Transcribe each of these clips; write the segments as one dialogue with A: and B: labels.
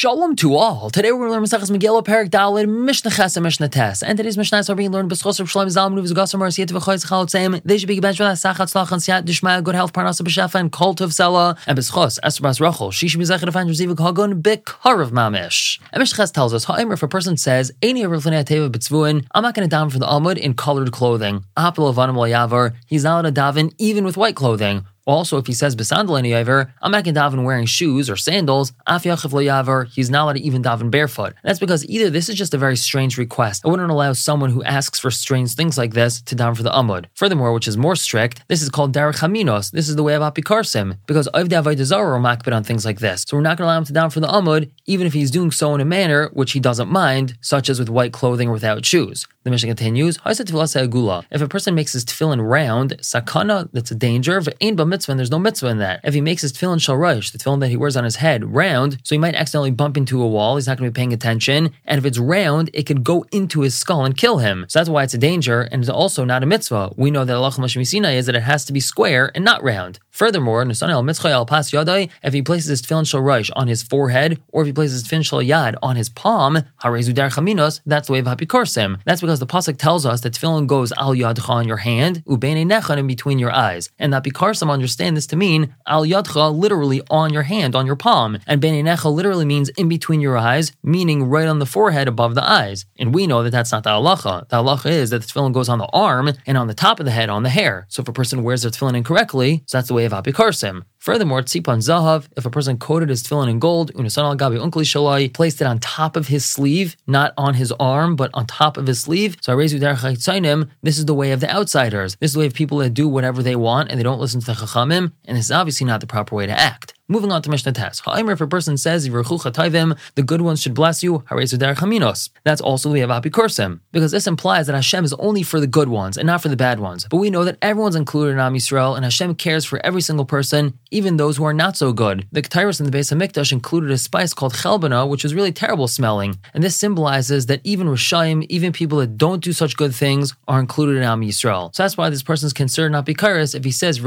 A: Shalom to all. Today we're going to learn Maseches Megillah Perak Dalid Mishnah Ches and Mishnah Tes. And today's Mishnah is being learned B'schos of Shalom Zalman Uvz Gosar Mar Siyat V'choyz Chalot Seim. They should be bench with Sachat Slach and Siyat Dishma Good Health Parnasa B'Shafa and Cult of Sela and B'schos Esther Bas Rachel. She should be Zechet of Andrew Ziva Kagon B'Kar of Mamish. And Mishnah Ches tells us Ha'imr if a person says Any of Riflin Ateva B'Tzvuin I'm not going to daven for the Amud in colored clothing. Apel Avanim Yavar He's not allowed to daven even with white clothing. Also, if he says besandal any over, I'm not going to daven wearing shoes or sandals. Af yaver, he's not allowed to even daven barefoot. And that's because either this is just a very strange request. I wouldn't allow someone who asks for strange things like this to daven for the amud. Furthermore, which is more strict, this is called derech haminos. This is the way of apikarsim because avde avaydazar or makbid on things like this. So we're not going to allow him to daven for the amud, even if he's doing so in a manner which he doesn't mind, such as with white clothing or without shoes. The Mishnah continues, If a person makes his tefillin round, sakana, that's a danger. Mitzvah, and there's no mitzvah in that. If he makes his tefillin shalroish, the tefillin that he wears on his head, round, so he might accidentally bump into a wall, he's not going to be paying attention. And if it's round, it could go into his skull and kill him. So that's why it's a danger, and it's also not a mitzvah. We know that Allah is that it has to be square and not round. Furthermore, if he places his tefillin shalroish on his forehead, or if he places his tefillin shal yad on his palm, that's the way of hapikorsim. That's because the pasuk tells us that tefillin goes al yadcha on your hand, ubene nechan in between your eyes, and that bikarsam understand this to mean al yadcha literally on your hand, on your palm, and bene necha literally means in between your eyes, meaning right on the forehead above the eyes. And we know that that's not the halacha. The halacha is that the tefillin goes on the arm and on the top of the head on the hair. So if a person wears their tefillin incorrectly, so that's the way of apikarsim. Furthermore, tzipan zahav, if a person coated his tefillin in gold, unasan al gabi unkli shalai, placed it on top of his sleeve, not on his arm, but on top of his sleeve. So I raise you Darkhah Sainem, this is the way of the outsiders. This is the way of people that do whatever they want and they don't listen to the chachamim, and this is obviously not the proper way to act. Moving on to Mishnah Tes. Ha'imr, if a person says, the good ones should bless you, that's also the way of Apikursim, because this implies that Hashem is only for the good ones and not for the bad ones. But we know that everyone's included in Am Yisrael, and Hashem cares for every single person, even those who are not so good. The Ketairos in the base of Mikdash included a spice called chelbana, which was really terrible smelling, and this symbolizes that even Rishayim, even people that don't do such good things, are included in Am Yisrael. So that's why this person is considered not Bikaris if he says.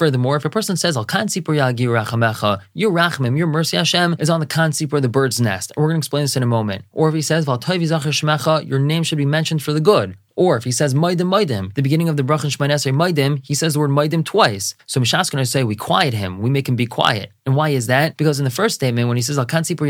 A: Furthermore, if a person says Al Kansipur Yagi Rachamecha, your Rachmim, your mercy Hashem, is on the Kansipur, the bird's nest. And we're going to explain this in a moment. Or if he says Val Shmecha, your name should be mentioned for the good. Or if he says Maidim Maidim, the beginning of the Brach and Shemanesre Maidim, he says the word Maidim twice. So Mishas going to say we quiet him, we make him be quiet. And why is that? Because in the first statement, when he says Al Kansipur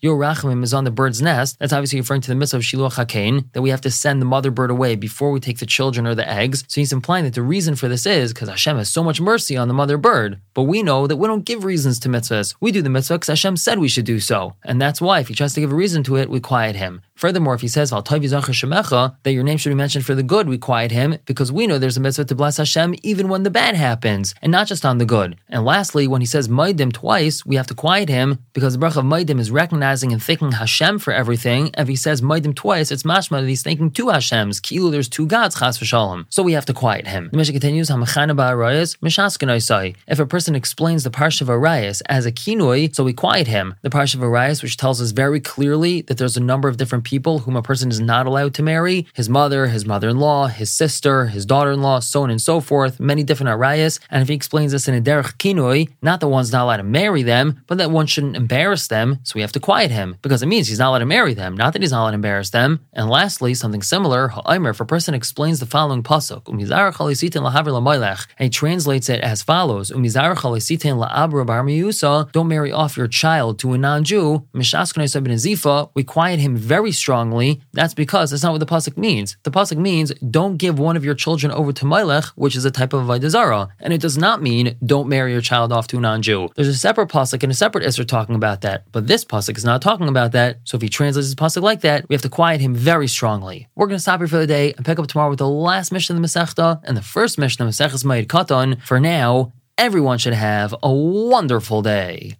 A: your Rachamim is on the bird's nest, that's obviously referring to the mitzvah of Shiluach HaKain, that we have to send the mother bird away before we take the children or the eggs. So he's implying that the reason for this is because Hashem has so much mercy on the mother bird. But we know that we don't give reasons to mitzvahs. We do the mitzvah because Hashem said we should do so. And that's why if he tries to give a reason to it, we quiet him. Furthermore, if he says that your name should be mentioned for the good, we quiet him because we know there's a mitzvah to bless Hashem even when the bad happens, and not just on the good. And lastly, when he says Maidim twice, we have to quiet him because the brach of Maidim is recognizing and thanking Hashem for everything. If he says Maidim twice, it's mashma that he's thanking two Hashems. Kilu, there's two gods, chas v'shalom. So we have to quiet him. The Mishnah continues, Hamakhanaba Arayas, Mishaskanaisai. If a person explains the Parsha of Arayas as a kinui, so we quiet him. The Parsha of Arayas, which tells us very clearly that there's a number of different people whom a person is not allowed to marry his mother, his mother in law, his sister, his daughter in law, so on and so forth, many different arayas. And if he explains this in a derech kinoi, not one's not allowed to marry them, but that one shouldn't embarrass them, so we have to quiet him because it means he's not allowed to marry them, not that he's not allowed to embarrass them. And lastly, something similar, ha'aymer, if a person explains the following pasuk, and he translates it as follows, don't marry off your child to a non-Jew, we quiet him very strongly, that's because that's not what the pasuk means. The pasuk means don't give one of your children over to Molech, which is a type of Vaidazara, and it does not mean don't marry your child off to a non-Jew. There's a separate pasuk and a separate Isser talking about that, but this pasuk is not talking about that. So if he translates his pasuk like that, we have to quiet him very strongly. We're going to stop here for the day and pick up tomorrow with the last Mishnah of the Masechta and the first Mishnah of the Maseches Moed Katan. For now, everyone should have a wonderful day.